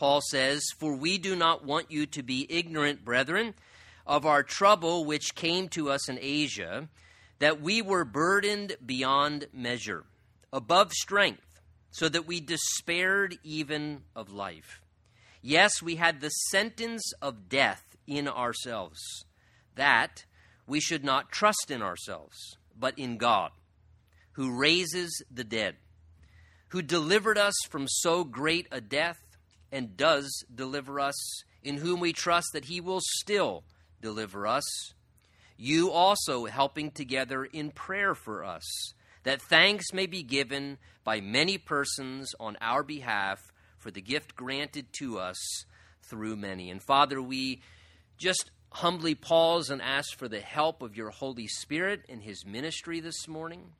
Paul says, For we do not want you to be ignorant, brethren, of our trouble which came to us in Asia, that we were burdened beyond measure, above strength, so that we despaired even of life. Yes, we had the sentence of death in ourselves, that we should not trust in ourselves, but in God, who raises the dead, who delivered us from so great a death and does deliver us, in whom we trust that he will still deliver us. You also helping together in prayer for us, that thanks may be given by many persons on our behalf for the gift granted to us through many. And Father, we just humbly pause and ask for the help of your Holy Spirit in his ministry this morning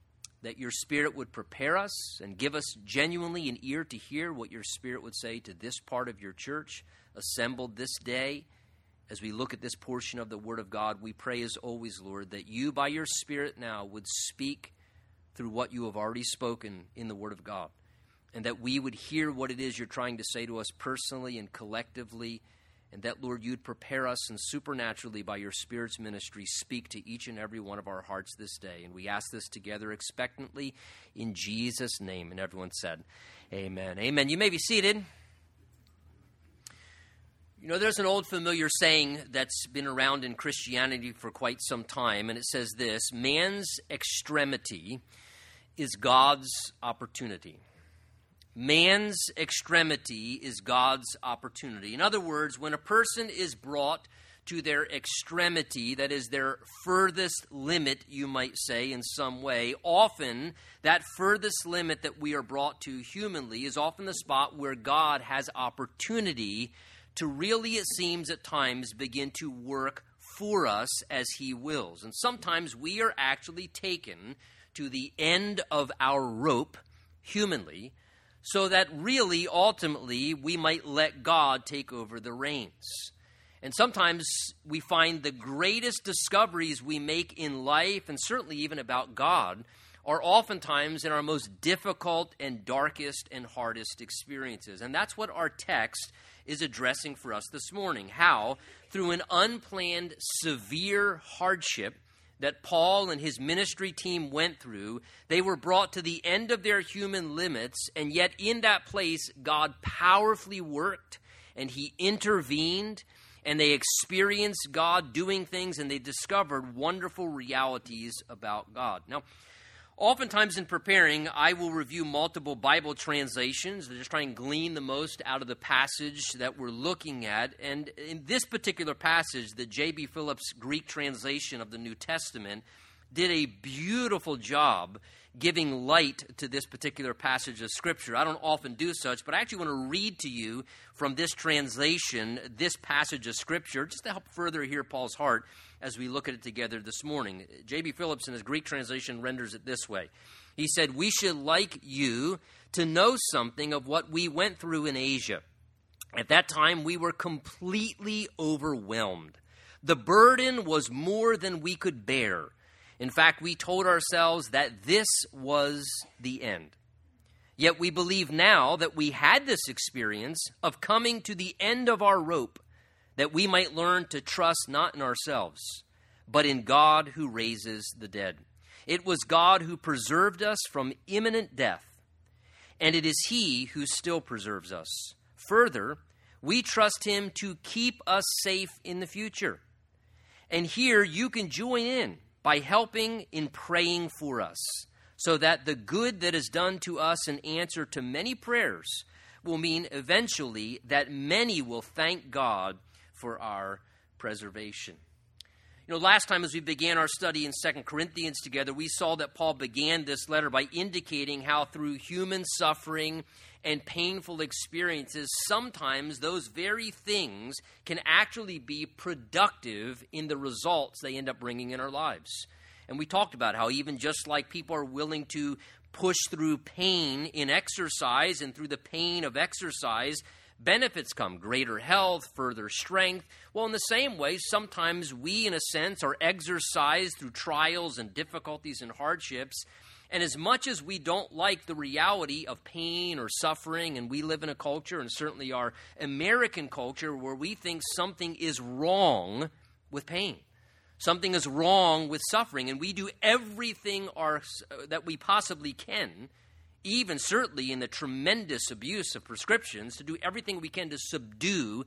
that your Spirit would prepare us and give us genuinely an ear to hear what your Spirit would say to this part of your church assembled this day. As we look at this portion of the Word of God, we pray as always, Lord, that you by your Spirit now would speak through what you have already spoken in the Word of God, and that we would hear what it is you're trying to say to us personally and collectively and that, Lord, you'd prepare us and supernaturally by your Spirit's ministry speak to each and every one of our hearts this day. And we ask this together expectantly in Jesus' name. And everyone said, Amen. Amen. You may be seated. You know, there's an old familiar saying that's been around in Christianity for quite some time, and it says this man's extremity is God's opportunity. Man's extremity is God's opportunity. In other words, when a person is brought to their extremity, that is their furthest limit, you might say, in some way, often that furthest limit that we are brought to humanly is often the spot where God has opportunity to really, it seems at times, begin to work for us as He wills. And sometimes we are actually taken to the end of our rope humanly so that really, ultimately, we might let God take over the reins. And sometimes we find the greatest discoveries we make in life, and certainly even about God, are oftentimes in our most difficult and darkest and hardest experiences. And that's what our text is addressing for us this morning. How, through an unplanned, severe hardship, that Paul and his ministry team went through, they were brought to the end of their human limits, and yet in that place, God powerfully worked and he intervened, and they experienced God doing things and they discovered wonderful realities about God. Now, Oftentimes, in preparing, I will review multiple Bible translations to just try and glean the most out of the passage that we're looking at. And in this particular passage, the J.B. Phillips Greek translation of the New Testament did a beautiful job giving light to this particular passage of Scripture. I don't often do such, but I actually want to read to you from this translation this passage of Scripture just to help further hear Paul's heart as we look at it together this morning. J.B. Phillips, in his Greek translation, renders it this way He said, We should like you to know something of what we went through in Asia. At that time, we were completely overwhelmed. The burden was more than we could bear in fact, we told ourselves that this was the end. Yet we believe now that we had this experience of coming to the end of our rope, that we might learn to trust not in ourselves, but in God who raises the dead. It was God who preserved us from imminent death, and it is He who still preserves us. Further, we trust Him to keep us safe in the future. And here you can join in by helping in praying for us, so that the good that is done to us in answer to many prayers will mean eventually that many will thank God for our preservation. You know, last time as we began our study in Second Corinthians together, we saw that Paul began this letter by indicating how through human suffering and painful experiences, sometimes those very things can actually be productive in the results they end up bringing in our lives. And we talked about how even just like people are willing to push through pain in exercise and through the pain of exercise, benefits come greater health, further strength. Well, in the same way, sometimes we, in a sense, are exercised through trials and difficulties and hardships. And as much as we don't like the reality of pain or suffering, and we live in a culture, and certainly our American culture, where we think something is wrong with pain, something is wrong with suffering, and we do everything our, that we possibly can, even certainly in the tremendous abuse of prescriptions, to do everything we can to subdue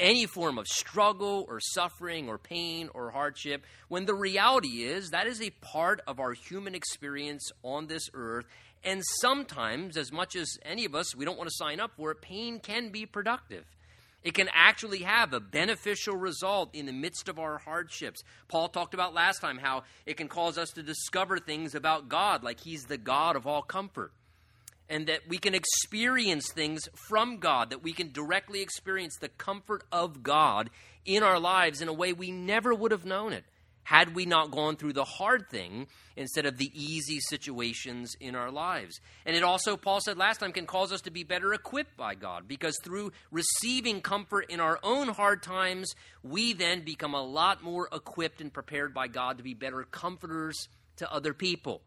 any form of struggle or suffering or pain or hardship, when the reality is that is a part of our human experience on this earth. And sometimes, as much as any of us, we don't want to sign up for it, pain can be productive. It can actually have a beneficial result in the midst of our hardships. Paul talked about last time how it can cause us to discover things about God, like He's the God of all comfort and that we can experience things from God, that we can directly experience the comfort of God in our lives in a way we never would have known it had we not gone through the hard thing instead of the easy situations in our lives. And it also, Paul said last time, can cause us to be better equipped by God because through receiving comfort in our own hard times, we then become a lot more equipped and prepared by God to be better comforters to other people.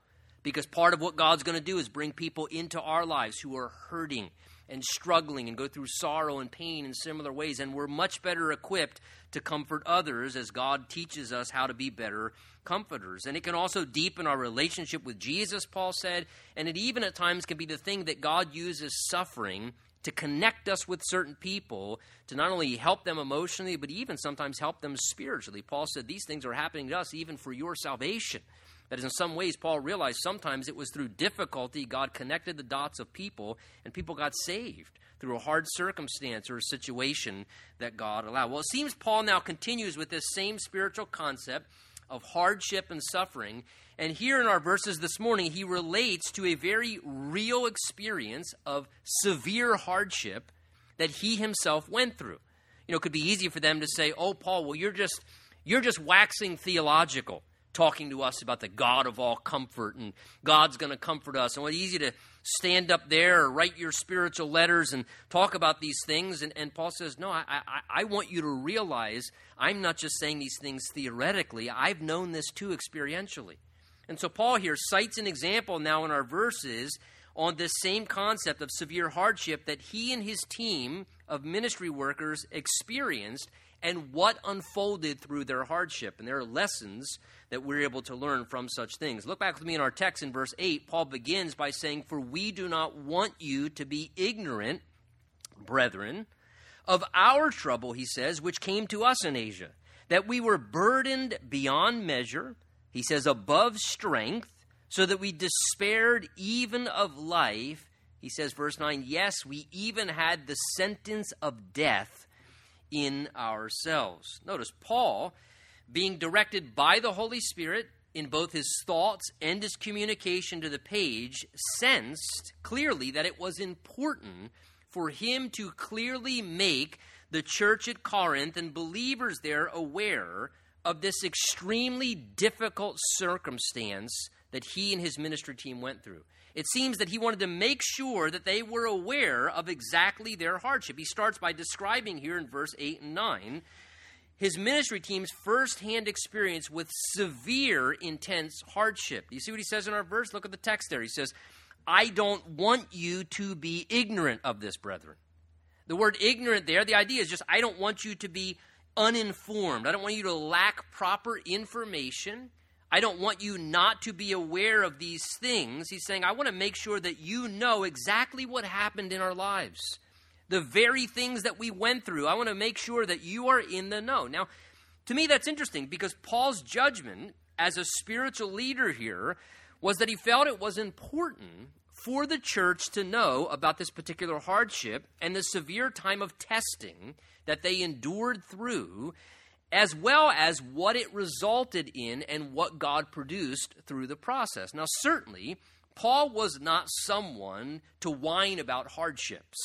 Because part of what God's going to do is bring people into our lives who are hurting and struggling and go through sorrow and pain in similar ways. And we're much better equipped to comfort others as God teaches us how to be better comforters. And it can also deepen our relationship with Jesus, Paul said. And it even at times can be the thing that God uses suffering to connect us with certain people, to not only help them emotionally, but even sometimes help them spiritually. Paul said these things are happening to us even for your salvation. That is, in some ways, Paul realized sometimes it was through difficulty God connected the dots of people and people got saved through a hard circumstance or a situation that God allowed. Well, it seems Paul now continues with this same spiritual concept of hardship and suffering. And here in our verses this morning, he relates to a very real experience of severe hardship that he himself went through. You know, it could be easy for them to say, "Oh, Paul, well, you're just you're just waxing theological." Talking to us about the God of all comfort and God's going to comfort us. And it's easy to stand up there or write your spiritual letters and talk about these things. And, and Paul says, No, I, I, I want you to realize I'm not just saying these things theoretically, I've known this too experientially. And so Paul here cites an example now in our verses on this same concept of severe hardship that he and his team of ministry workers experienced and what unfolded through their hardship. And there are lessons that we're able to learn from such things. Look back with me in our text in verse 8. Paul begins by saying, For we do not want you to be ignorant, brethren, of our trouble, he says, which came to us in Asia, that we were burdened beyond measure, he says, above strength, so that we despaired even of life. He says, verse 9, yes, we even had the sentence of death in ourselves. Notice Paul, being directed by the Holy Spirit in both his thoughts and his communication to the page, sensed clearly that it was important for him to clearly make the church at Corinth and believers there aware of this extremely difficult circumstance that he and his ministry team went through it seems that he wanted to make sure that they were aware of exactly their hardship. He starts by describing here in verse 8 and 9 his ministry team's firsthand experience with severe, intense hardship. You see what he says in our verse? Look at the text there. He says, I don't want you to be ignorant of this, brethren. The word ignorant there, the idea is just, I don't want you to be uninformed. I don't want you to lack proper information I don't want you not to be aware of these things. He's saying, I want to make sure that you know exactly what happened in our lives. The very things that we went through. I want to make sure that you are in the know. Now, to me, that's interesting because Paul's judgment as a spiritual leader here was that he felt it was important for the church to know about this particular hardship and the severe time of testing that they endured through as well as what it resulted in and what God produced through the process. Now, certainly, Paul was not someone to whine about hardships.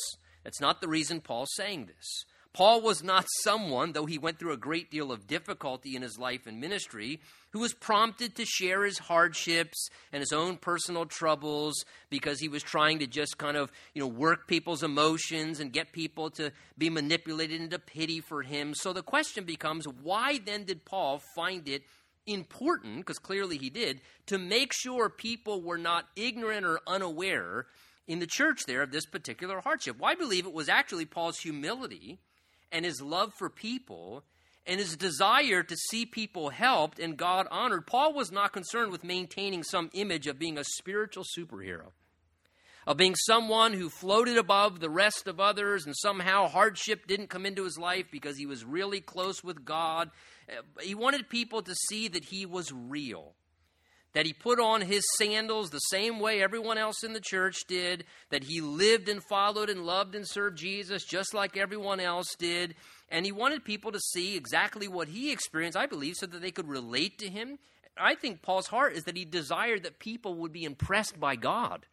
That's not the reason Paul's saying this. Paul was not someone, though he went through a great deal of difficulty in his life and ministry, who was prompted to share his hardships and his own personal troubles because he was trying to just kind of, you know, work people's emotions and get people to be manipulated into pity for him. So the question becomes why then did Paul find it important, because clearly he did, to make sure people were not ignorant or unaware in the church there of this particular hardship. Well, I believe it was actually Paul's humility and his love for people and his desire to see people helped and God honored. Paul was not concerned with maintaining some image of being a spiritual superhero, of being someone who floated above the rest of others and somehow hardship didn't come into his life because he was really close with God. He wanted people to see that he was real that he put on his sandals the same way everyone else in the church did, that he lived and followed and loved and served Jesus just like everyone else did. And he wanted people to see exactly what he experienced, I believe, so that they could relate to him. I think Paul's heart is that he desired that people would be impressed by God.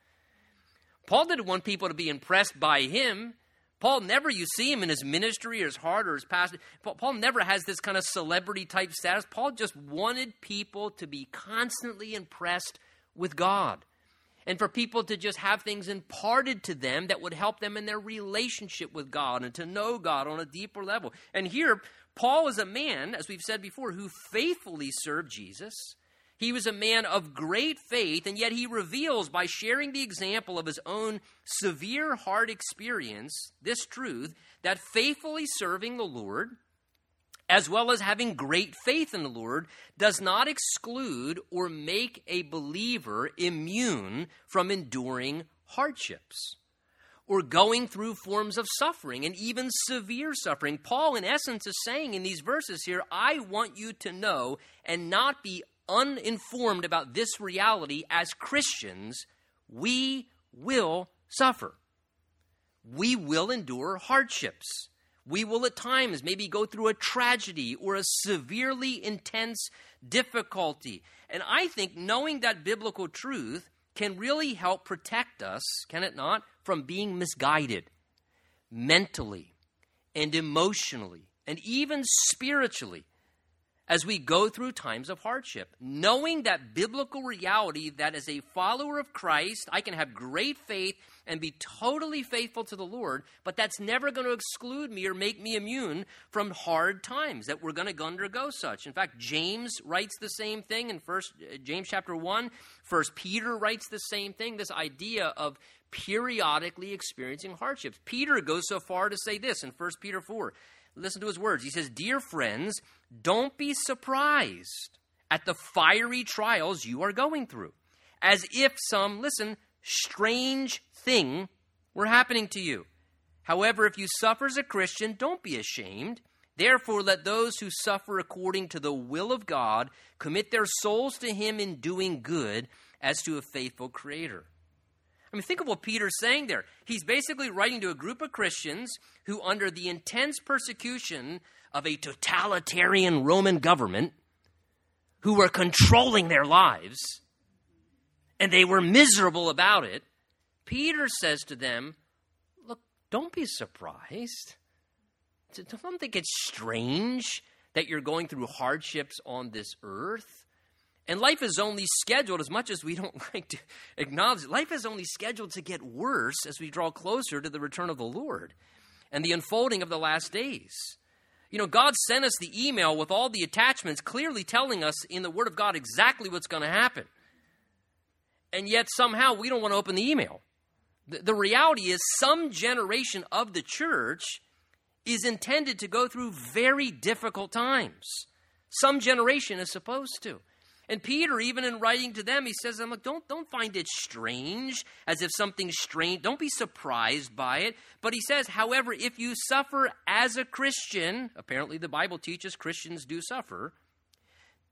Paul didn't want people to be impressed by him. Paul never, you see him in his ministry or his heart or his past. Paul never has this kind of celebrity type status. Paul just wanted people to be constantly impressed with God and for people to just have things imparted to them that would help them in their relationship with God and to know God on a deeper level. And here, Paul is a man, as we've said before, who faithfully served Jesus he was a man of great faith, and yet he reveals by sharing the example of his own severe hard experience this truth that faithfully serving the Lord, as well as having great faith in the Lord, does not exclude or make a believer immune from enduring hardships or going through forms of suffering and even severe suffering. Paul, in essence, is saying in these verses here, I want you to know and not be uninformed about this reality as Christians, we will suffer. We will endure hardships. We will at times maybe go through a tragedy or a severely intense difficulty. And I think knowing that biblical truth can really help protect us, can it not, from being misguided mentally and emotionally and even spiritually as we go through times of hardship, knowing that biblical reality that as a follower of Christ, I can have great faith and be totally faithful to the Lord, but that's never going to exclude me or make me immune from hard times that we're going to undergo such. In fact, James writes the same thing in first uh, James chapter 1, first Peter writes the same thing, this idea of periodically experiencing hardships. Peter goes so far to say this in 1 Peter 4. Listen to his words. He says, Dear friends, don't be surprised at the fiery trials you are going through, as if some, listen, strange thing were happening to you. However, if you suffer as a Christian, don't be ashamed. Therefore, let those who suffer according to the will of God commit their souls to Him in doing good as to a faithful Creator. I mean, think of what Peter's saying there. He's basically writing to a group of Christians who, under the intense persecution of a totalitarian Roman government, who were controlling their lives, and they were miserable about it, Peter says to them, Look, don't be surprised. Don't think it's strange that you're going through hardships on this earth. And life is only scheduled, as much as we don't like to acknowledge it, life is only scheduled to get worse as we draw closer to the return of the Lord and the unfolding of the last days. You know, God sent us the email with all the attachments clearly telling us in the Word of God exactly what's going to happen. And yet somehow we don't want to open the email. The, the reality is, some generation of the church is intended to go through very difficult times. Some generation is supposed to. And Peter, even in writing to them, he says, I'm like, don't, don't find it strange, as if something strange, don't be surprised by it. But he says, however, if you suffer as a Christian, apparently the Bible teaches Christians do suffer,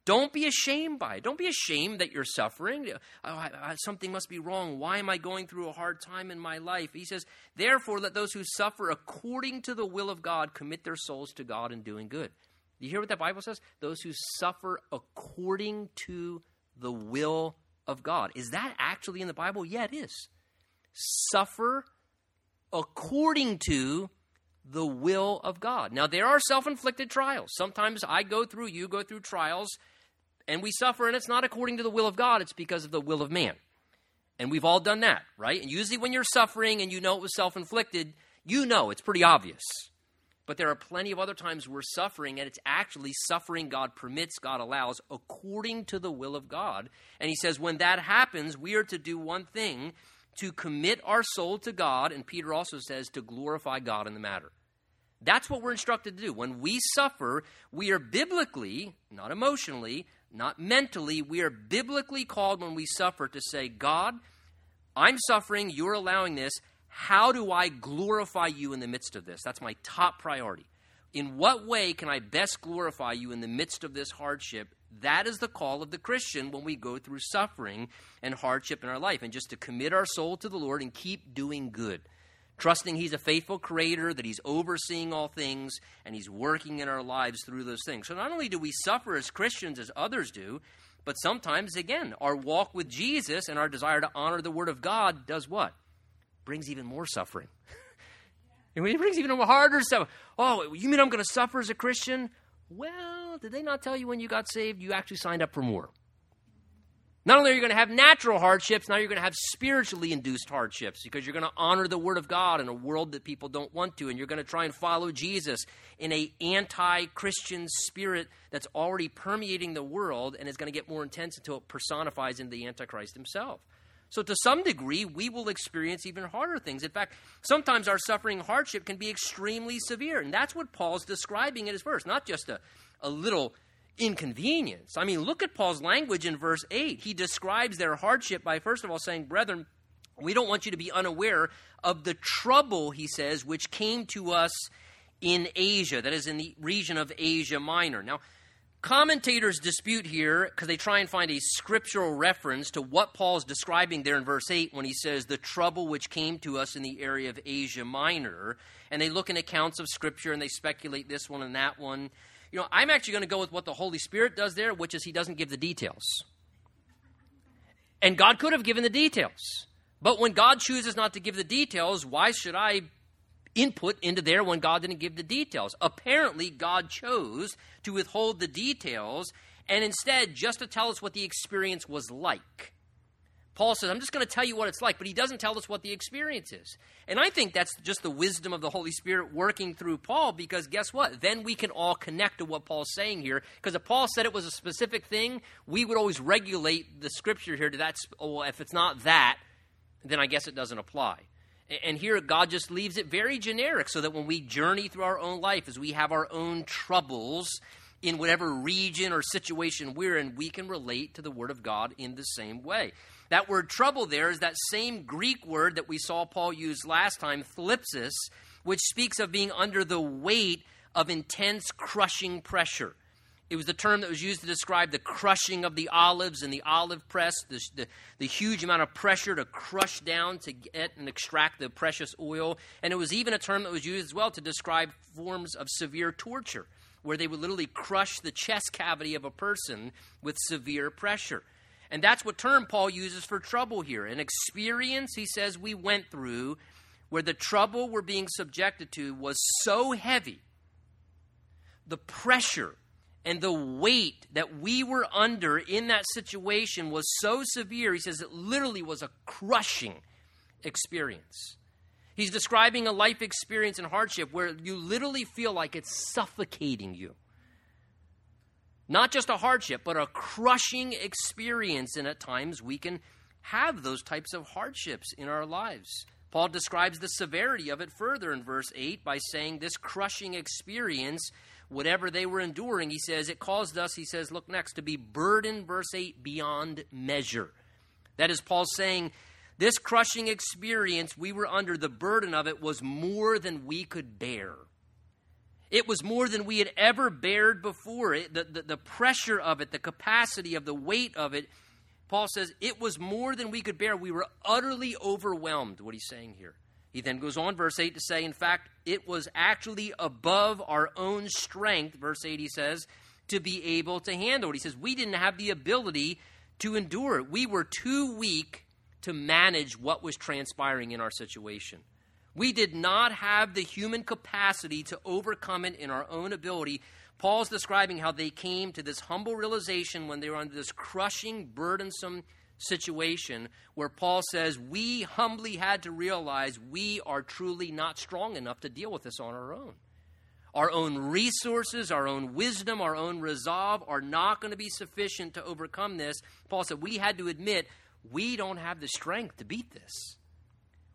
don't be ashamed by it. Don't be ashamed that you're suffering. Oh, I, I, something must be wrong. Why am I going through a hard time in my life? He says, therefore, let those who suffer according to the will of God commit their souls to God in doing good. You hear what that Bible says? Those who suffer according to the will of God. Is that actually in the Bible? Yeah, it is. Suffer according to the will of God. Now, there are self inflicted trials. Sometimes I go through, you go through trials, and we suffer, and it's not according to the will of God, it's because of the will of man. And we've all done that, right? And usually when you're suffering and you know it was self inflicted, you know it's pretty obvious But there are plenty of other times we're suffering, and it's actually suffering God permits, God allows, according to the will of God. And he says, when that happens, we are to do one thing to commit our soul to God, and Peter also says to glorify God in the matter. That's what we're instructed to do. When we suffer, we are biblically, not emotionally, not mentally, we are biblically called when we suffer to say, God, I'm suffering, you're allowing this. How do I glorify you in the midst of this? That's my top priority. In what way can I best glorify you in the midst of this hardship? That is the call of the Christian when we go through suffering and hardship in our life, and just to commit our soul to the Lord and keep doing good. Trusting He's a faithful creator, that He's overseeing all things, and He's working in our lives through those things. So not only do we suffer as Christians as others do, but sometimes, again, our walk with Jesus and our desire to honor the Word of God does what? Brings even more suffering. and it brings even more harder stuff. Oh, you mean I'm going to suffer as a Christian? Well, did they not tell you when you got saved you actually signed up for more? Not only are you going to have natural hardships, now you're going to have spiritually induced hardships because you're going to honor the Word of God in a world that people don't want to, and you're going to try and follow Jesus in a anti-Christian spirit that's already permeating the world and is going to get more intense until it personifies in the Antichrist himself. So, to some degree, we will experience even harder things. In fact, sometimes our suffering hardship can be extremely severe. And that's what Paul's describing in his verse, not just a, a little inconvenience. I mean, look at Paul's language in verse 8. He describes their hardship by, first of all, saying, Brethren, we don't want you to be unaware of the trouble, he says, which came to us in Asia, that is, in the region of Asia Minor. Now, Commentators dispute here because they try and find a scriptural reference to what Paul's describing there in verse 8 when he says, the trouble which came to us in the area of Asia Minor. And they look in accounts of scripture and they speculate this one and that one. You know, I'm actually going to go with what the Holy Spirit does there, which is he doesn't give the details. And God could have given the details. But when God chooses not to give the details, why should I input into there when God didn't give the details. Apparently, God chose to withhold the details and instead just to tell us what the experience was like. Paul says, I'm just going to tell you what it's like, but he doesn't tell us what the experience is. And I think that's just the wisdom of the Holy Spirit working through Paul because guess what? Then we can all connect to what Paul's saying here. Because if Paul said it was a specific thing, we would always regulate the scripture here to that. Oh, if it's not that, then I guess it doesn't apply. And here, God just leaves it very generic so that when we journey through our own life, as we have our own troubles in whatever region or situation we're in, we can relate to the Word of God in the same way. That word trouble there is that same Greek word that we saw Paul use last time, thlipsis, which speaks of being under the weight of intense crushing pressure. It was the term that was used to describe the crushing of the olives in the olive press, the, the, the, huge amount of pressure to crush down to get and extract the precious oil. And it was even a term that was used as well to describe forms of severe torture, where they would literally crush the chest cavity of a person with severe pressure. And that's what term Paul uses for trouble here. An experience, he says, we went through where the trouble we're being subjected to was so heavy, the pressure and the weight that we were under in that situation was so severe, he says it literally was a crushing experience. He's describing a life experience and hardship where you literally feel like it's suffocating you. Not just a hardship, but a crushing experience. And at times we can have those types of hardships in our lives. Paul describes the severity of it further in verse 8 by saying this crushing experience whatever they were enduring, he says, it caused us, he says, look next, to be burdened, verse 8, beyond measure. That is Paul saying, this crushing experience we were under, the burden of it was more than we could bear. It was more than we had ever bared before. It, the, the, the pressure of it, the capacity of the weight of it, Paul says, it was more than we could bear. We were utterly overwhelmed, what he's saying here. He then goes on, verse 8, to say, in fact, it was actually above our own strength, verse 8, he says, to be able to handle it. He says, we didn't have the ability to endure it. We were too weak to manage what was transpiring in our situation. We did not have the human capacity to overcome it in our own ability. Paul's describing how they came to this humble realization when they were under this crushing, burdensome situation where Paul says, We humbly had to realize we are truly not strong enough to deal with this on our own. Our own resources, our own wisdom, our own resolve are not going to be sufficient to overcome this. Paul said we had to admit we don't have the strength to beat this.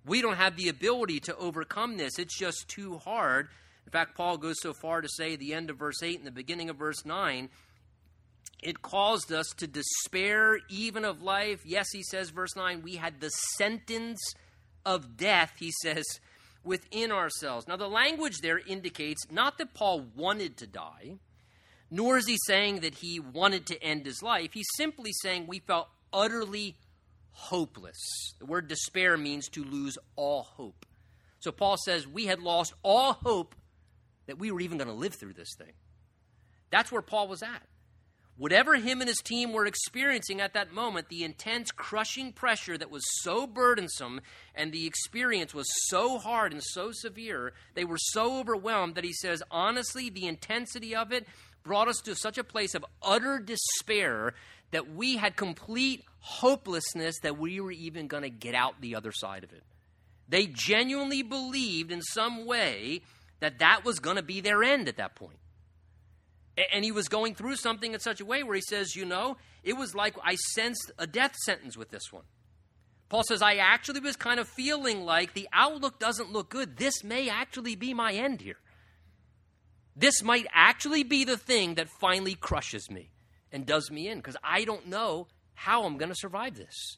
We don't have the ability to overcome this. It's just too hard. In fact, Paul goes so far to say, the end of verse 8 and the beginning of verse 9, it caused us to despair even of life. Yes, he says, verse 9, we had the sentence of death, he says, within ourselves. Now, the language there indicates not that Paul wanted to die, nor is he saying that he wanted to end his life. He's simply saying we felt utterly hopeless. The word despair means to lose all hope. So Paul says we had lost all hope that we were even going to live through this thing. That's where Paul was at. Whatever him and his team were experiencing at that moment, the intense crushing pressure that was so burdensome and the experience was so hard and so severe, they were so overwhelmed that he says, honestly, the intensity of it brought us to such a place of utter despair that we had complete hopelessness that we were even going to get out the other side of it. They genuinely believed in some way that that was going to be their end at that point. And he was going through something in such a way where he says, You know, it was like I sensed a death sentence with this one. Paul says, I actually was kind of feeling like the outlook doesn't look good. This may actually be my end here. This might actually be the thing that finally crushes me and does me in because I don't know how I'm going to survive this.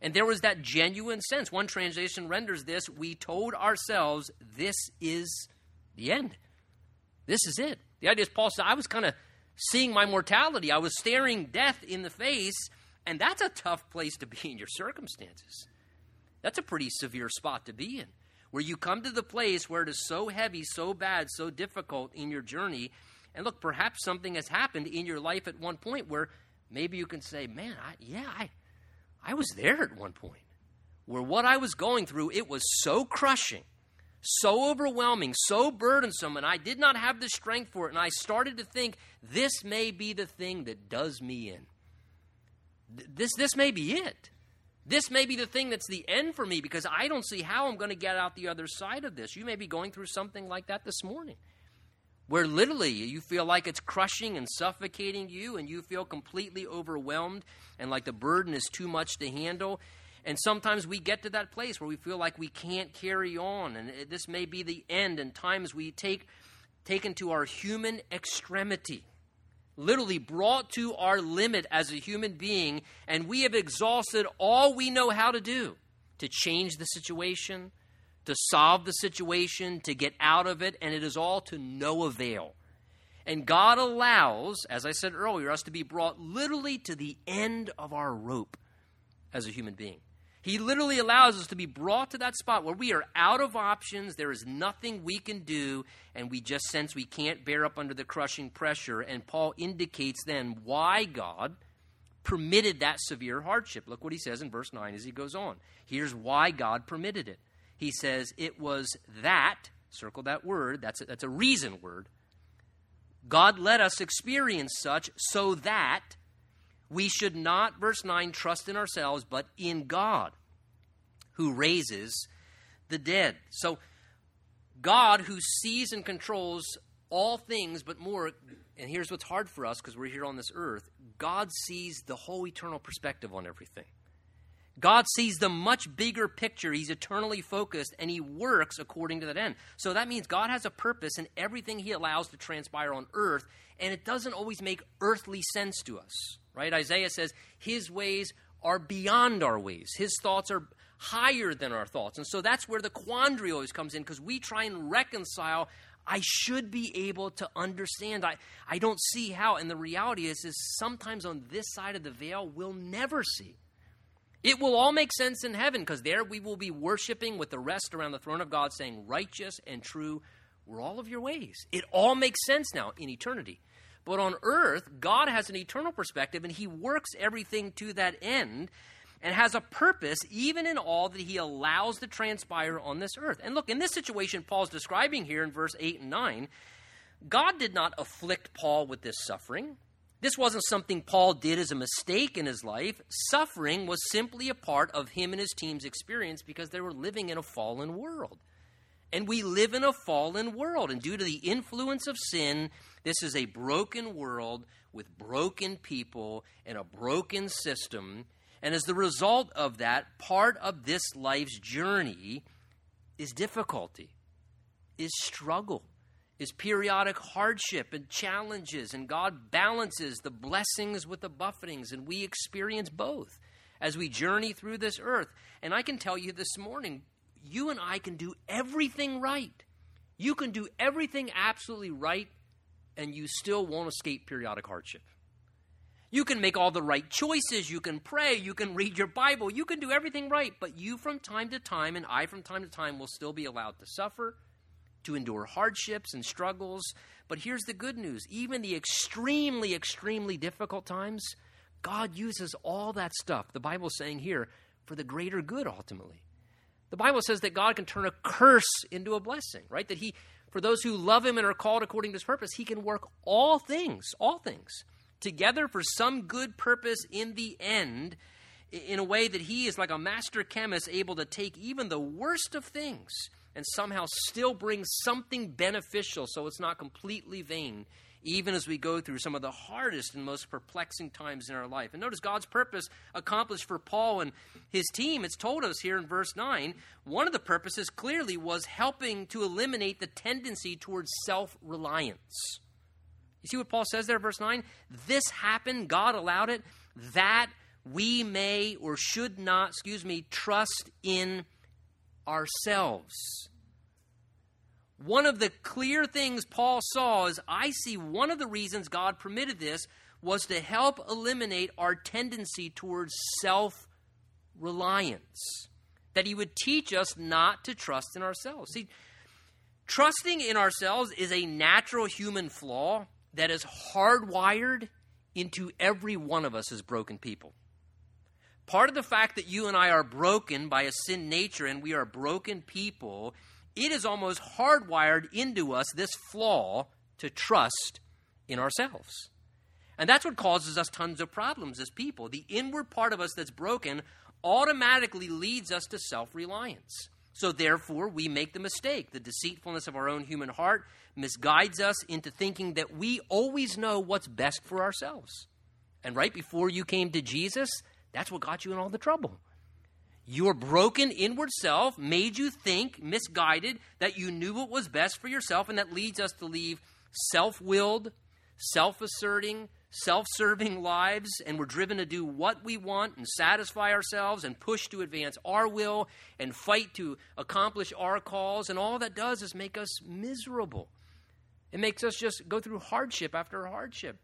And there was that genuine sense. One translation renders this we told ourselves, this is the end. This is it. The idea is, Paul said, I was kind of seeing my mortality. I was staring death in the face, and that's a tough place to be in your circumstances. That's a pretty severe spot to be in, where you come to the place where it is so heavy, so bad, so difficult in your journey. And look, perhaps something has happened in your life at one point where maybe you can say, man, I, yeah, I, I was there at one point, where what I was going through, it was so crushing so overwhelming, so burdensome, and I did not have the strength for it. And I started to think, this may be the thing that does me in. This, this may be it. This may be the thing that's the end for me because I don't see how I'm going to get out the other side of this. You may be going through something like that this morning, where literally you feel like it's crushing and suffocating you, and you feel completely overwhelmed and like the burden is too much to handle. And sometimes we get to that place where we feel like we can't carry on, and this may be the end. And times we take taken to our human extremity, literally brought to our limit as a human being, and we have exhausted all we know how to do to change the situation, to solve the situation, to get out of it, and it is all to no avail. And God allows, as I said earlier, us to be brought literally to the end of our rope as a human being. He literally allows us to be brought to that spot where we are out of options, there is nothing we can do, and we just sense we can't bear up under the crushing pressure. And Paul indicates then why God permitted that severe hardship. Look what he says in verse 9 as he goes on. Here's why God permitted it. He says, It was that, circle that word, that's a, that's a reason word. God let us experience such so that we should not, verse 9, trust in ourselves, but in God who raises the dead. So, God who sees and controls all things, but more, and here's what's hard for us because we're here on this earth God sees the whole eternal perspective on everything. God sees the much bigger picture. He's eternally focused and he works according to that end. So that means God has a purpose in everything he allows to transpire on earth, and it doesn't always make earthly sense to us right? Isaiah says his ways are beyond our ways. His thoughts are higher than our thoughts. And so that's where the quandary always comes in because we try and reconcile. I should be able to understand. I, I don't see how. And the reality is, is sometimes on this side of the veil, we'll never see. It will all make sense in heaven because there we will be worshiping with the rest around the throne of God, saying, Righteous and true were all of your ways. It all makes sense now in eternity. But on earth, God has an eternal perspective and He works everything to that end and has a purpose even in all that He allows to transpire on this earth. And look, in this situation Paul's describing here in verse 8 and 9, God did not afflict Paul with this suffering. This wasn't something Paul did as a mistake in his life. Suffering was simply a part of him and his team's experience because they were living in a fallen world. And we live in a fallen world. And due to the influence of sin, this is a broken world with broken people and a broken system. And as the result of that, part of this life's journey is difficulty, is struggle, is periodic hardship and challenges. And God balances the blessings with the buffetings, and we experience both as we journey through this earth. And I can tell you this morning, you and I can do everything right. You can do everything absolutely right, and you still won't escape periodic hardship. You can make all the right choices. You can pray. You can read your Bible. You can do everything right. But you, from time to time, and I, from time to time, will still be allowed to suffer, to endure hardships and struggles. But here's the good news even the extremely, extremely difficult times, God uses all that stuff, the Bible's saying here, for the greater good ultimately. The Bible says that God can turn a curse into a blessing, right? That He, for those who love Him and are called according to His purpose, He can work all things, all things together for some good purpose in the end, in a way that he is like a master chemist able to take even the worst of things and somehow still bring something beneficial so it's not completely vain, even as we go through some of the hardest and most perplexing times in our life. And notice God's purpose accomplished for Paul and his team. It's told us here in verse 9. One of the purposes clearly was helping to eliminate the tendency towards self reliance. You see what Paul says there, verse 9? This happened, God allowed it, that we may or should not, excuse me, trust in ourselves. One of the clear things Paul saw is I see one of the reasons God permitted this was to help eliminate our tendency towards self reliance. That he would teach us not to trust in ourselves. See, trusting in ourselves is a natural human flaw that is hardwired into every one of us as broken people. Part of the fact that you and I are broken by a sin nature and we are broken people, it is almost hardwired into us, this flaw, to trust in ourselves. And that's what causes us tons of problems as people. The inward part of us that's broken automatically leads us to self reliance. So, therefore, we make the mistake. The deceitfulness of our own human heart misguides us into thinking that we always know what's best for ourselves. And right before you came to Jesus, that's what got you in all the trouble. Your broken inward self made you think, misguided, that you knew what was best for yourself, and that leads us to leave self willed, self asserting, self serving lives, and we're driven to do what we want and satisfy ourselves and push to advance our will and fight to accomplish our calls. And all that does is make us miserable. It makes us just go through hardship after hardship.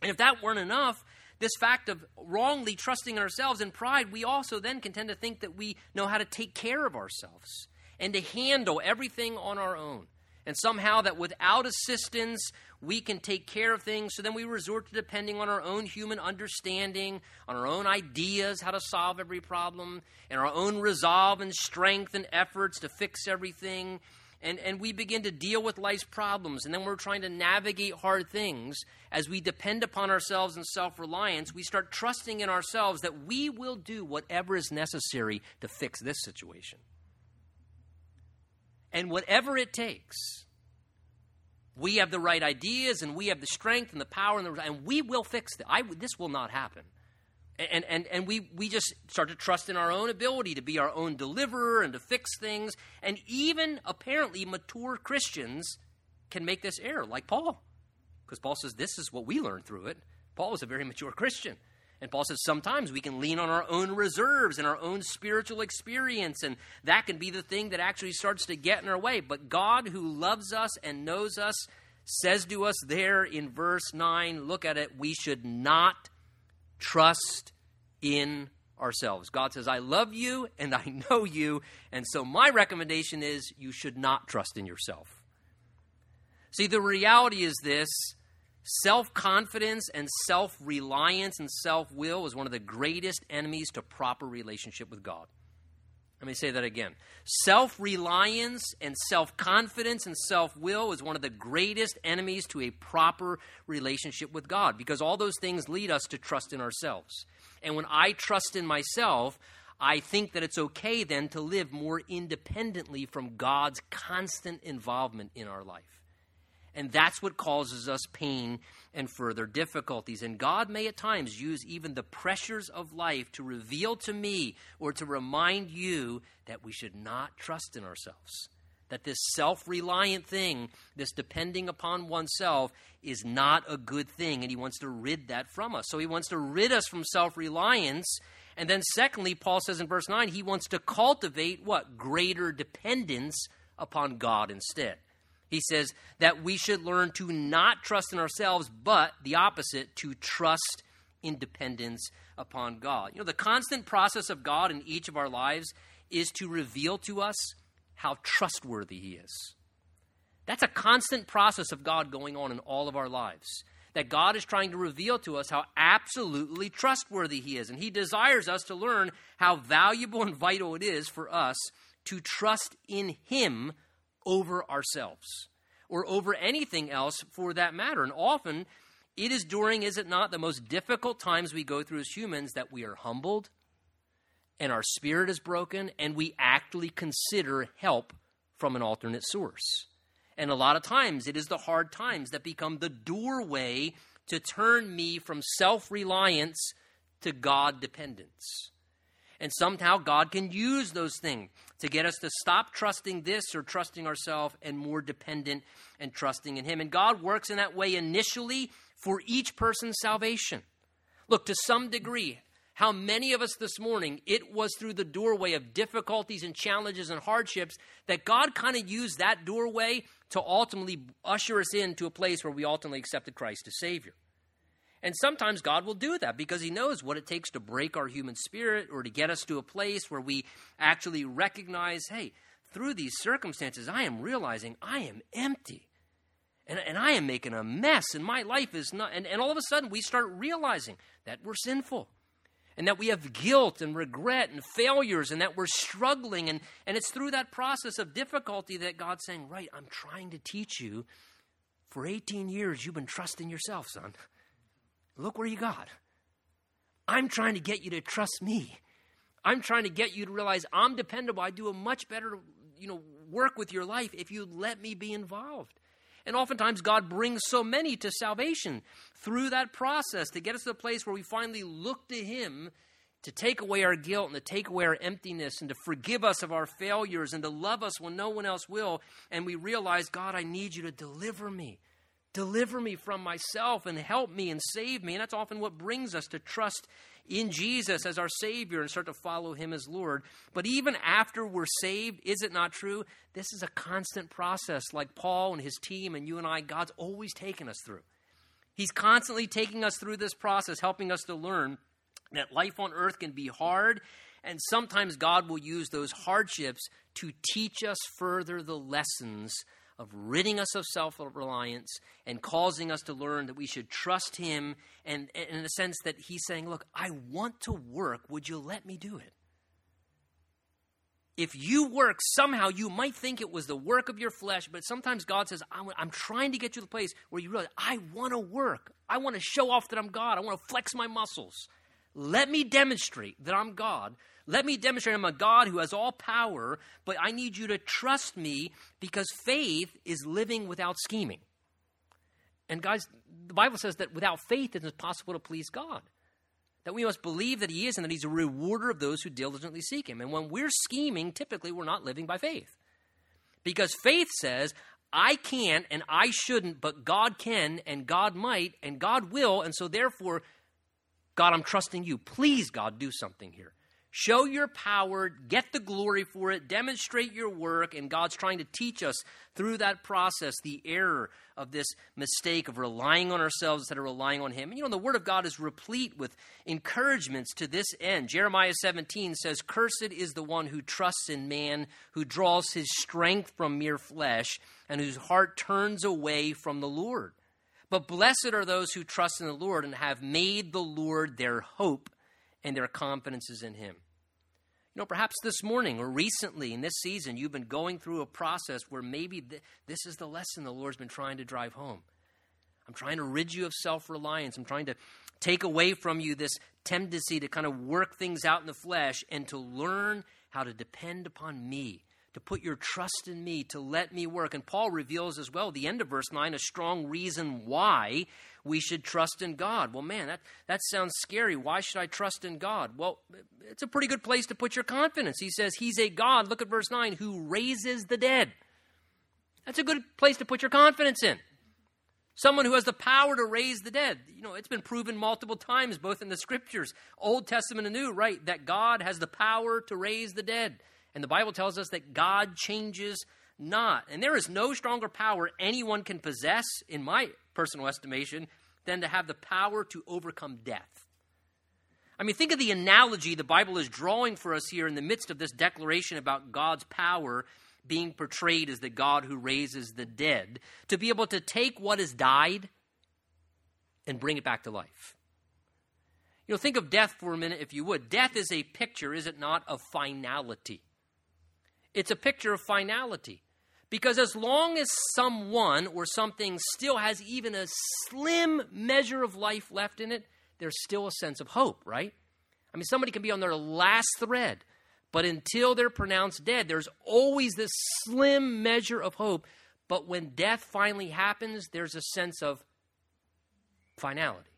And if that weren't enough, this fact of wrongly trusting in ourselves and pride, we also then can tend to think that we know how to take care of ourselves and to handle everything on our own. And somehow that without assistance, we can take care of things. So then we resort to depending on our own human understanding, on our own ideas, how to solve every problem, and our own resolve and strength and efforts to fix everything and, and we begin to deal with life's problems, and then we're trying to navigate hard things. As we depend upon ourselves and self reliance, we start trusting in ourselves that we will do whatever is necessary to fix this situation. And whatever it takes, we have the right ideas and we have the strength and the power and, the, and we will fix it. This will not happen. And, and, and we, we just start to trust in our own ability to be our own deliverer and to fix things. And even apparently mature Christians can make this error, like Paul. Because Paul says this is what we learned through it. Paul was a very mature Christian. And Paul says sometimes we can lean on our own reserves and our own spiritual experience, and that can be the thing that actually starts to get in our way. But God, who loves us and knows us, says to us there in verse 9 look at it, we should not trust in ourselves. God says, I love you and I know you. And so my recommendation is you should not trust in yourself. See, the reality is this self confidence and self reliance and self will is one of the greatest enemies to proper relationship with God. Let me say that again. Self reliance and self confidence and self will is one of the greatest enemies to a proper relationship with God because all those things lead us to trust in ourselves. And when I trust in myself, I think that it's okay then to live more independently from God's constant involvement in our life. And that's what causes us pain and further difficulties. And God may at times use even the pressures of life to reveal to me or to remind you that we should not trust in ourselves. That this self reliant thing, this depending upon oneself, is not a good thing. And He wants to rid that from us. So He wants to rid us from self reliance. And then, secondly, Paul says in verse 9, He wants to cultivate what? Greater dependence upon God instead. He says that we should learn to not trust in ourselves, but the opposite, to trust in dependence upon God. You know, the constant process of God in each of our lives is to reveal to us how trustworthy He is. That's a constant process of God going on in all of our lives. That God is trying to reveal to us how absolutely trustworthy He is. And He desires us to learn how valuable and vital it is for us to trust in Him over ourselves or over anything else for that matter. And often it is during, is it not, the most difficult times we go through as humans that we are humbled and our spirit is broken and we actually consider help from an alternate source. And a lot of times it is the hard times that become the doorway to turn me from self reliance to God dependence. And somehow God can use those things to get us to stop trusting this or trusting ourselves and more dependent and trusting in Him. And God works in that way initially for each person's salvation. Look, to some degree, how many of us this morning, it was through the doorway of difficulties and challenges and hardships that God kind of used that doorway to ultimately usher us into a place where we ultimately accepted Christ as Savior. And sometimes God will do that because He knows what it takes to break our human spirit or to get us to a place where we actually recognize hey, through these circumstances, I am realizing I am empty. And, and I am making a mess, and my life is not. And, and all of a sudden, we start realizing that we're sinful and that we have guilt and regret and failures and that we're struggling. And, and it's through that process of difficulty that God's saying, Right, I'm trying to teach you. For 18 years, you've been trusting yourself, son. Look where you got. I'm trying to get you to trust me. I'm trying to get you to realize I'm dependable. I do a much better, you know, work with your life if you let me be involved. And oftentimes God brings so many to salvation through that process to get us to the place where we finally look to him to take away our guilt and to take away our emptiness and to forgive us of our failures and to love us when no one else will. And we realize, God, I need you to deliver me. Deliver me from myself and help me and save me. And that's often what brings us to trust in Jesus as our Savior and start to follow Him as Lord. But even after we're saved, is it not true? This is a constant process, like Paul and his team and you and I, God's always taken us through. He's constantly taking us through this process, helping us to learn that life on earth can be hard. And sometimes God will use those hardships to teach us further the lessons of ridding us of self reliance and causing us to learn that we should trust Him, and, and, in a sense that He's saying, Look, I want to work. Would you let me do it? If you work, somehow you might think it was the work of your flesh, but sometimes God says, I'm, I'm trying to get you to the place where you realize, I want to work. I want to show off that I'm God. I want to flex my muscles. Let me demonstrate that I'm God let me demonstrate I'm a God who has all power, but I need you to trust me because faith is living without scheming. And guys, the Bible says that without faith it is possible to please God. That we must believe that He is and that He's a rewarder of those who diligently seek Him. And when we're scheming, typically we're not living by faith. Because faith says, I can't and I shouldn't, but God can and God might and God will. And so therefore, God, I'm trusting you. Please, God, do something here. Show your power, get the glory for it, demonstrate your work, and God's trying to teach us through that process the error of this mistake of relying on ourselves instead of relying on Him. And you know, the Word of God is replete with encouragements to this end. Jeremiah 17 says, Cursed is the one who trusts in man, who draws his strength from mere flesh, and whose heart turns away from the Lord. But blessed are those who trust in the Lord and have made the Lord their hope and their confidence is in Him. You know, perhaps this morning or recently in this season, you've been going through a process where maybe th- this is the lesson the Lord's been trying to drive home. I'm trying to rid you of self reliance. I'm trying to take away from you this tendency to kind of work things out in the flesh and to learn how to depend upon me, to put your trust in me, to let me work. And Paul reveals as well, the end of verse 9, a strong reason why we should trust in God. Well, man, that, that sounds scary. Why should I trust in God? Well, it's a pretty good place to put your confidence. He says he's a God, look at verse 9, who raises the dead. That's a good place to put your confidence in. Someone who has the power to raise the dead. You know, it's been proven multiple times, both in the scriptures, Old Testament and New, right, that God has the power to raise the dead. And the Bible tells us that God changes not. And there is no stronger power anyone can possess, in my personal estimation, than to have the power to overcome death. I mean, think of the analogy the Bible is drawing for us here in the midst of this declaration about God's power being portrayed as the God who raises the dead, to be able to take what has died and bring it back to life. You know, think of death for a minute, if you would. Death is a picture, is it not, of finality? It's a picture of finality. Because as long as someone or something still has even a slim measure of life left in it, there's still a sense of hope, right? I mean, somebody can be on their last thread. But until they're pronounced dead, there's always this slim measure of hope. But when death finally happens, there's a sense of finality.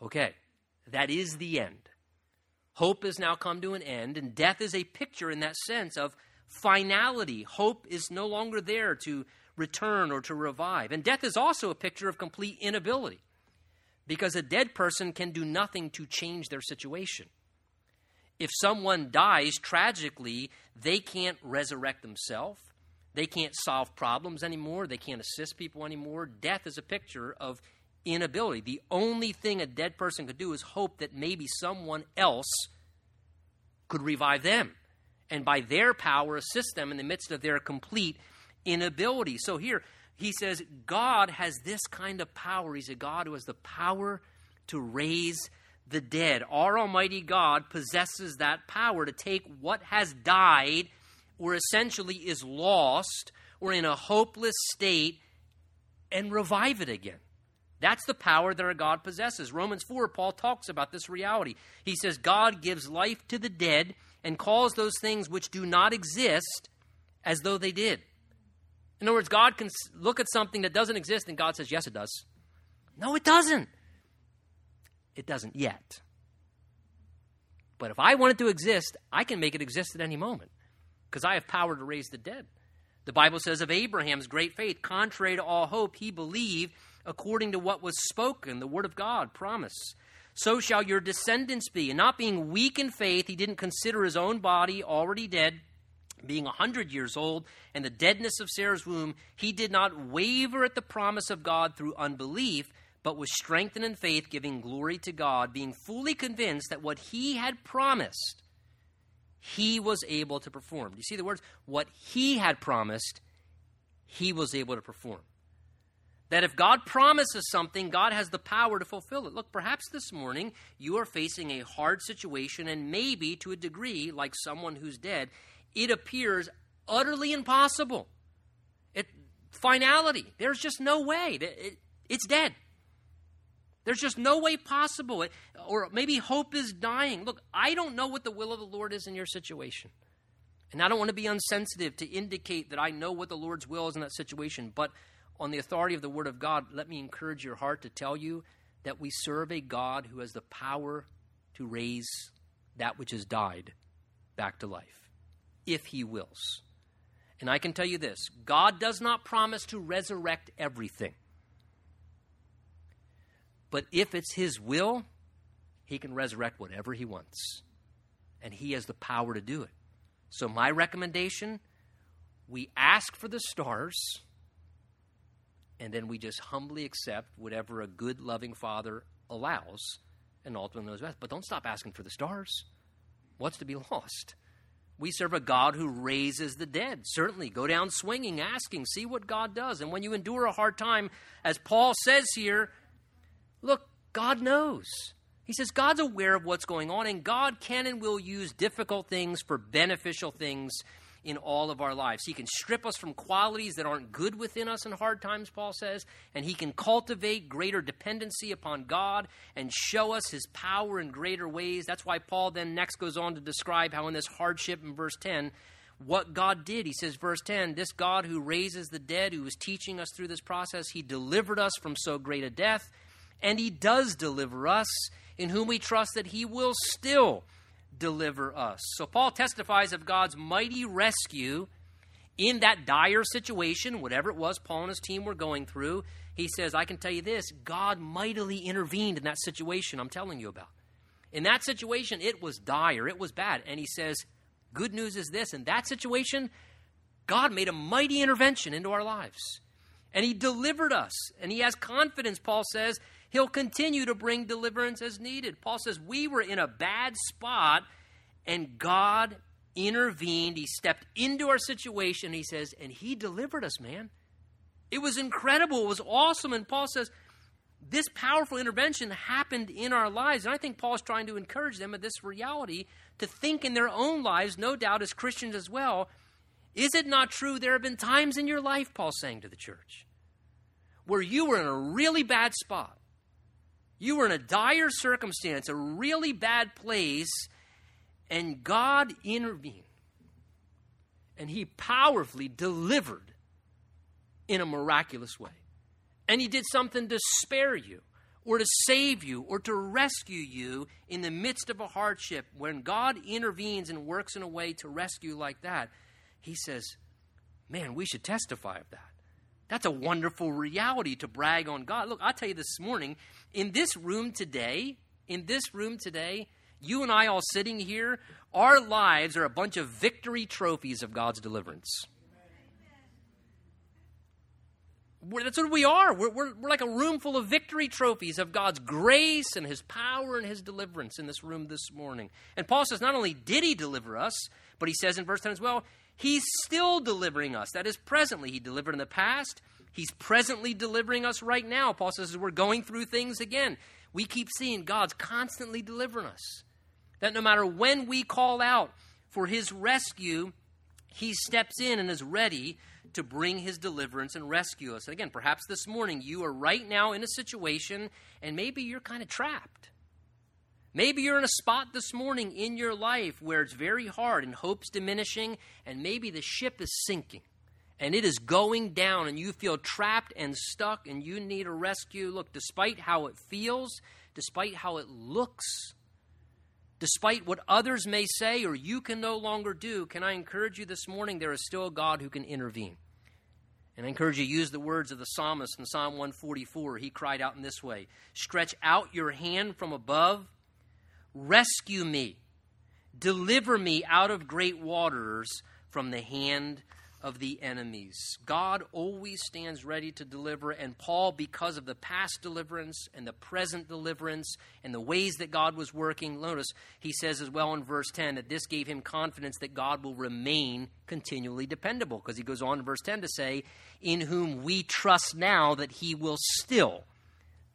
Okay, that is the end. Hope has now come to an end, and death is a picture in that sense of finality. Hope is no longer there to return or to revive. And death is also a picture of complete inability because a dead person can do nothing to change their situation if someone dies tragically, they can't resurrect themselves. They can't solve problems anymore. They can't assist people anymore. Death is a picture of inability. The only thing a dead person could do is hope that maybe someone else could revive them and by their power assist them in the midst of their complete inability. So here he says God has this kind of power. He's a God who has the power to raise the dead. Our Almighty God possesses that power to take what has died or essentially is lost or in a hopeless state and revive it again. That's the power that our God possesses. Romans 4, Paul talks about this reality. He says, God gives life to the dead and calls those things which do not exist as though they did. In other words, God can look at something that doesn't exist and God says, Yes, it does. No, it doesn't. It doesn't yet. But if I want it to exist, I can make it exist at any moment because I have power to raise the dead. The Bible says of Abraham's great faith, contrary to all hope, he believed according to what was spoken, the word of God, promise. So shall your descendants be. And not being weak in faith, he didn't consider his own body already dead, being a hundred years old, and the deadness of Sarah's womb, he did not waver at the promise of God through unbelief but was strengthened in faith, giving glory to God, being fully convinced that what he had promised, he was able to perform. Do you see the words? What he had promised, he was able to perform. That if God promises something, God has the power to fulfill it. Look, perhaps this morning you are facing a hard situation, and maybe to a degree, like someone who's dead, it appears utterly impossible. It, finality. There's just no way. It, it, it's dead. There's just no way possible. Or maybe hope is dying. Look, I don't know what the will of the Lord is in your situation. And I don't want to be unsensitive to indicate that I know what the Lord's will is in that situation. But on the authority of the Word of God, let me encourage your heart to tell you that we serve a God who has the power to raise that which has died back to life, if He wills. And I can tell you this God does not promise to resurrect everything. But if it's His will, He can resurrect whatever He wants. And He has the power to do it. So, my recommendation we ask for the stars, and then we just humbly accept whatever a good, loving Father allows, and ultimately knows best. But don't stop asking for the stars. What's to be lost? We serve a God who raises the dead. Certainly, go down swinging, asking, see what God does. And when you endure a hard time, as Paul says here, Look, God knows. He says God's aware of what's going on, and God can and will use difficult things for beneficial things in all of our lives. He can strip us from qualities that aren't good within us in hard times, Paul says, and He can cultivate greater dependency upon God and show us His power in greater ways. That's why Paul then next goes on to describe how in this hardship in verse 10, what God did. He says, verse 10, this God who raises the dead, who is teaching us through this process, He delivered us from so great a death, and He does deliver us, in whom we trust that He will still deliver us. So Paul testifies of God's mighty rescue in that dire situation, whatever it was Paul and his team were going through. He says, I can tell you this God mightily intervened in that situation I'm telling you about. In that situation, it was dire, it was bad. And he says, Good news is this in that situation, God made a mighty intervention into our lives. And he delivered us. And he has confidence, Paul says, He'll continue to bring deliverance as needed. Paul says, We were in a bad spot, and God intervened. He stepped into our situation, he says, and He delivered us, man. It was incredible. It was awesome. And Paul says, this powerful intervention happened in our lives. And I think Paul is trying to encourage them of this reality to think in their own lives, no doubt as Christians as well. Is it not true there have been times in your life, Paul's saying to the church, where you were in a really bad spot? You were in a dire circumstance, a really bad place, and God intervened. And He powerfully delivered in a miraculous way. And He did something to spare you, or to save you, or to rescue you in the midst of a hardship. When God intervenes and works in a way to rescue like that, He says, Man, we should testify of that. That's a wonderful reality to brag on God. Look, I'll tell you this morning, in this room today, in this room today, you and I all sitting here, our lives are a bunch of victory trophies of God's deliverance. We're, that's what we are. We're, we're, we're like a room full of victory trophies of God's grace and His power and His deliverance in this room this morning. And Paul says, not only did He deliver us, but he says in verse 10 as well, He's still delivering us. That is, presently. He delivered in the past. He's presently delivering us right now. Paul says, we're going through things again. We keep seeing God's constantly delivering us. That no matter when we call out for his rescue, he steps in and is ready to bring his deliverance and rescue us. And again, perhaps this morning you are right now in a situation and maybe you're kind of trapped. Maybe you're in a spot this morning in your life where it's very hard and hope's diminishing, and maybe the ship is sinking and it is going down, and you feel trapped and stuck, and you need a rescue. Look, despite how it feels, despite how it looks, despite what others may say or you can no longer do, can I encourage you this morning? There is still a God who can intervene. And I encourage you to use the words of the psalmist in Psalm 144. He cried out in this way Stretch out your hand from above Rescue me, deliver me out of great waters from the hand of the enemies. God always stands ready to deliver, and Paul, because of the past deliverance and the present deliverance and the ways that God was working, notice he says as well in verse 10 that this gave him confidence that God will remain continually dependable, because he goes on in verse 10 to say, In whom we trust now that he will still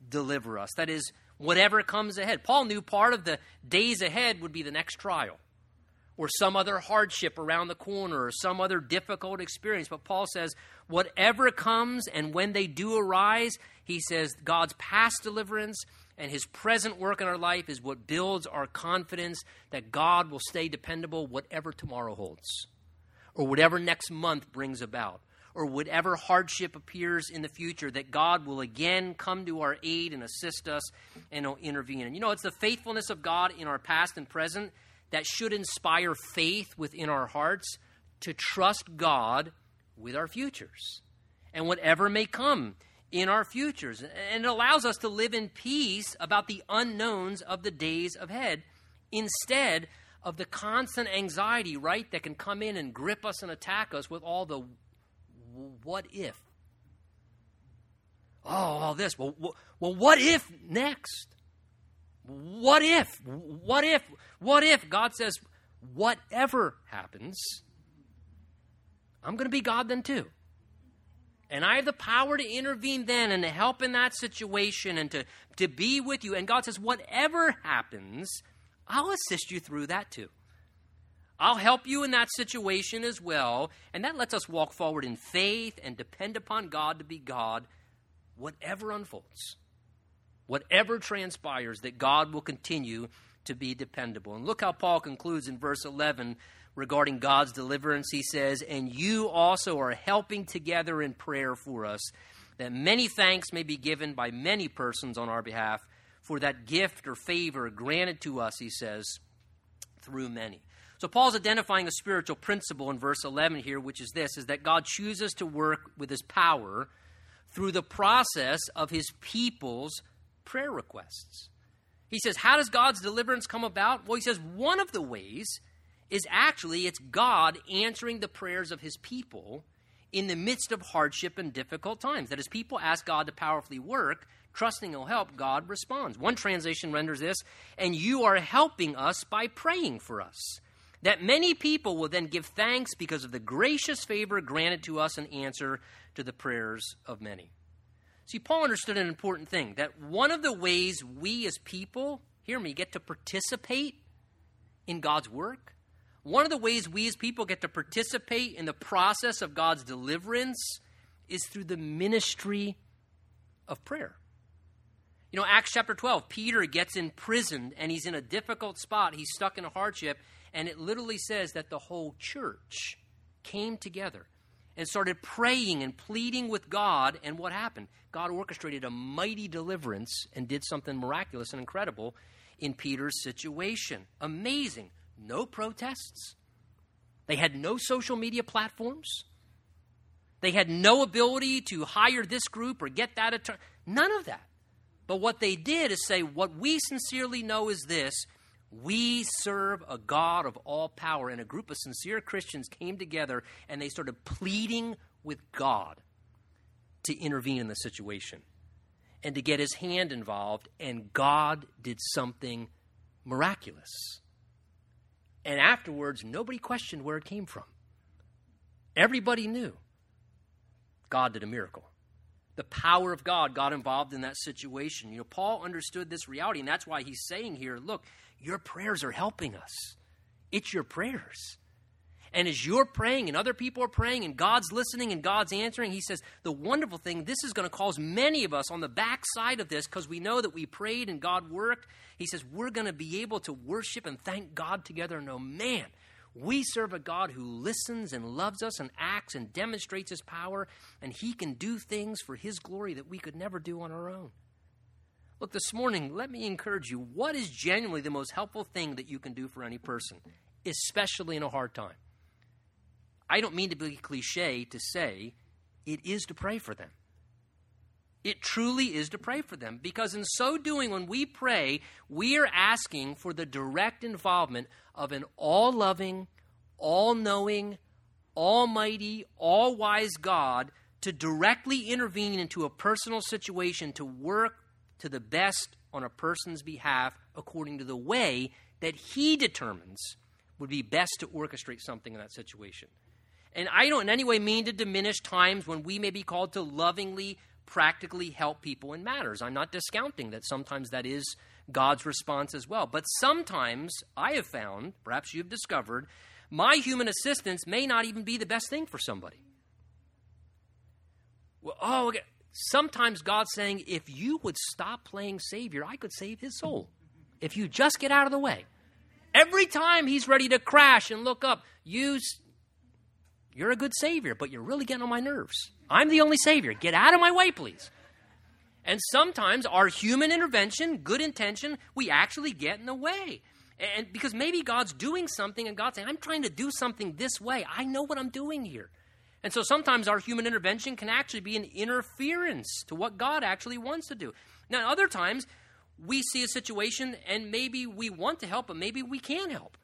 deliver us. That is, whatever comes ahead. Paul knew part of the days ahead would be the next trial or some other hardship around the corner or some other difficult experience. But Paul says, whatever comes and when they do arise, he says, God's past deliverance and his present work in our life is what builds our confidence that God will stay dependable whatever tomorrow holds or whatever next month brings about or whatever hardship appears in the future, that God will again come to our aid and assist us and intervene. And you know, it's the faithfulness of God in our past and present that should inspire faith within our hearts to trust God with our futures and whatever may come in our futures. And it allows us to live in peace about the unknowns of the days ahead instead of the constant anxiety, right, that can come in and grip us and attack us with all the what if? Oh, all this. Well, well, what if next? What if? What if? What if? God says, whatever happens, I'm going to be God then too. And I have the power to intervene then and to help in that situation and to, to be with you. And God says, whatever happens, I'll assist you through that too. I'll help you in that situation as well. And that lets us walk forward in faith and depend upon God to be God, whatever unfolds, whatever transpires, that God will continue to be dependable. And look how Paul concludes in verse 11 regarding God's deliverance. He says, And you also are helping together in prayer for us, that many thanks may be given by many persons on our behalf for that gift or favor granted to us, he says, through many. So Paul's identifying a spiritual principle in verse 11 here, which is this is that God chooses to work with his power through the process of his people's prayer requests. He says, How does God's deliverance come about? Well, he says, one of the ways is actually it's God answering the prayers of his people in the midst of hardship and difficult times. That as people ask God to powerfully work, trusting he'll help, God responds. One translation renders this, and you are helping us by praying for us. That many people will then give thanks because of the gracious favor granted to us in answer to the prayers of many. See, Paul understood an important thing that one of the ways we as people, hear me, get to participate in God's work, one of the ways we as people get to participate in the process of God's deliverance is through the ministry of prayer. You know, Acts chapter 12, Peter gets imprisoned and he's in a difficult spot. He's stuck in a hardship. And it literally says that the whole church came together and started praying and pleading with God. And what happened? God orchestrated a mighty deliverance and did something miraculous and incredible in Peter's situation. Amazing. No protests. They had no social media platforms. They had no ability to hire this group or get that attorney. None of that. But what they did is say, what we sincerely know is this we serve a God of all power. And a group of sincere Christians came together and they started pleading with God to intervene in the situation and to get his hand involved. And God did something miraculous. And afterwards, nobody questioned where it came from. Everybody knew God did a miracle. The power of God got involved in that situation. You know, Paul understood this reality, and that's why he's saying here look, your prayers are helping us. It's your prayers. And as you're praying and other people are praying and God's listening and God's answering, he says, the wonderful thing, this is going to cause many of us on the back side of this, because we know that we prayed and God worked. He says, we're going to be able to worship and thank God together and man, we serve a God who listens and loves us and acts and demonstrates his power, and he can do things for his glory that we could never do on our own. Look, this morning, let me encourage you what is genuinely the most helpful thing that you can do for any person, especially in a hard time? I don't mean to be cliche to say it is to pray for them. It truly is to pray for them because, in so doing, when we pray, we are asking for the direct involvement of an all loving, all knowing, almighty, all wise God to directly intervene into a personal situation to work to the best on a person's behalf according to the way that he determines would be best to orchestrate something in that situation. And I don't in any way mean to diminish times when we may be called to lovingly practically help people in matters. I'm not discounting that sometimes that is God's response as well. But sometimes I have found, perhaps you've discovered, my human assistance may not even be the best thing for somebody. Well, oh, okay. Sometimes God's saying, if you would stop playing Savior, I could save his soul. If you just get out of the way. Every time he's ready to crash and look up, you you're a good Savior, but you're really getting on my nerves. I'm the only Savior. Get out of my way, please. And sometimes our human intervention, good intention, we actually get in the way. And because maybe God's doing something and God's saying, I'm trying to do something this way. I know what I'm doing here. And so sometimes our human intervention can actually be an interference to what God actually wants to do. Now, other times, we see a situation and maybe we want to help, but maybe we can't help.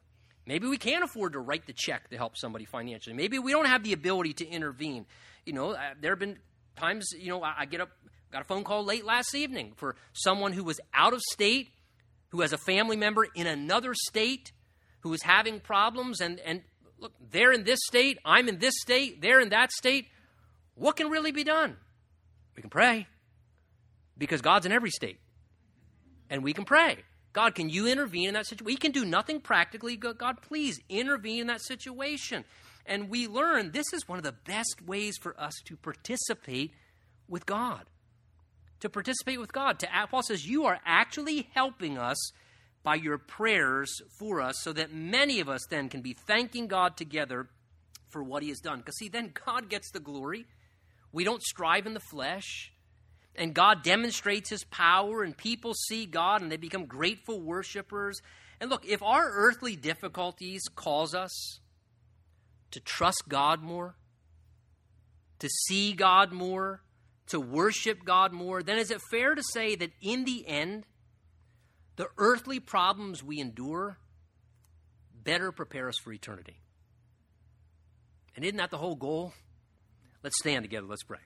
Maybe we can't afford to write the check to help somebody financially. Maybe we don't have the ability to intervene. You know, uh, there have been times, you know, I, get up, got a phone call late last evening for someone who was out of state, who has a family member in another state, who is having problems, and, and look, they're in this state, I'm in this state, they're in that state. What can really be done? We can pray because God's in every state. And we can pray God, can you intervene in that situation? We can do nothing practically. God, please intervene in that situation. And we learn this is one of the best ways for us to participate with God. To participate with God. To Paul says, You are actually helping us by your prayers for us, so that many of us then can be thanking God together for what he has done. Because, see, then God gets the glory. We don't strive in the flesh and God demonstrates his power, and people see God and they become grateful worshipers. And look, if our earthly difficulties cause us to trust God more, to see God more, to worship God more, then is it fair to say that in the end, the earthly problems we endure better prepare us for eternity? And isn't that the whole goal? Let's stand together. Let's pray.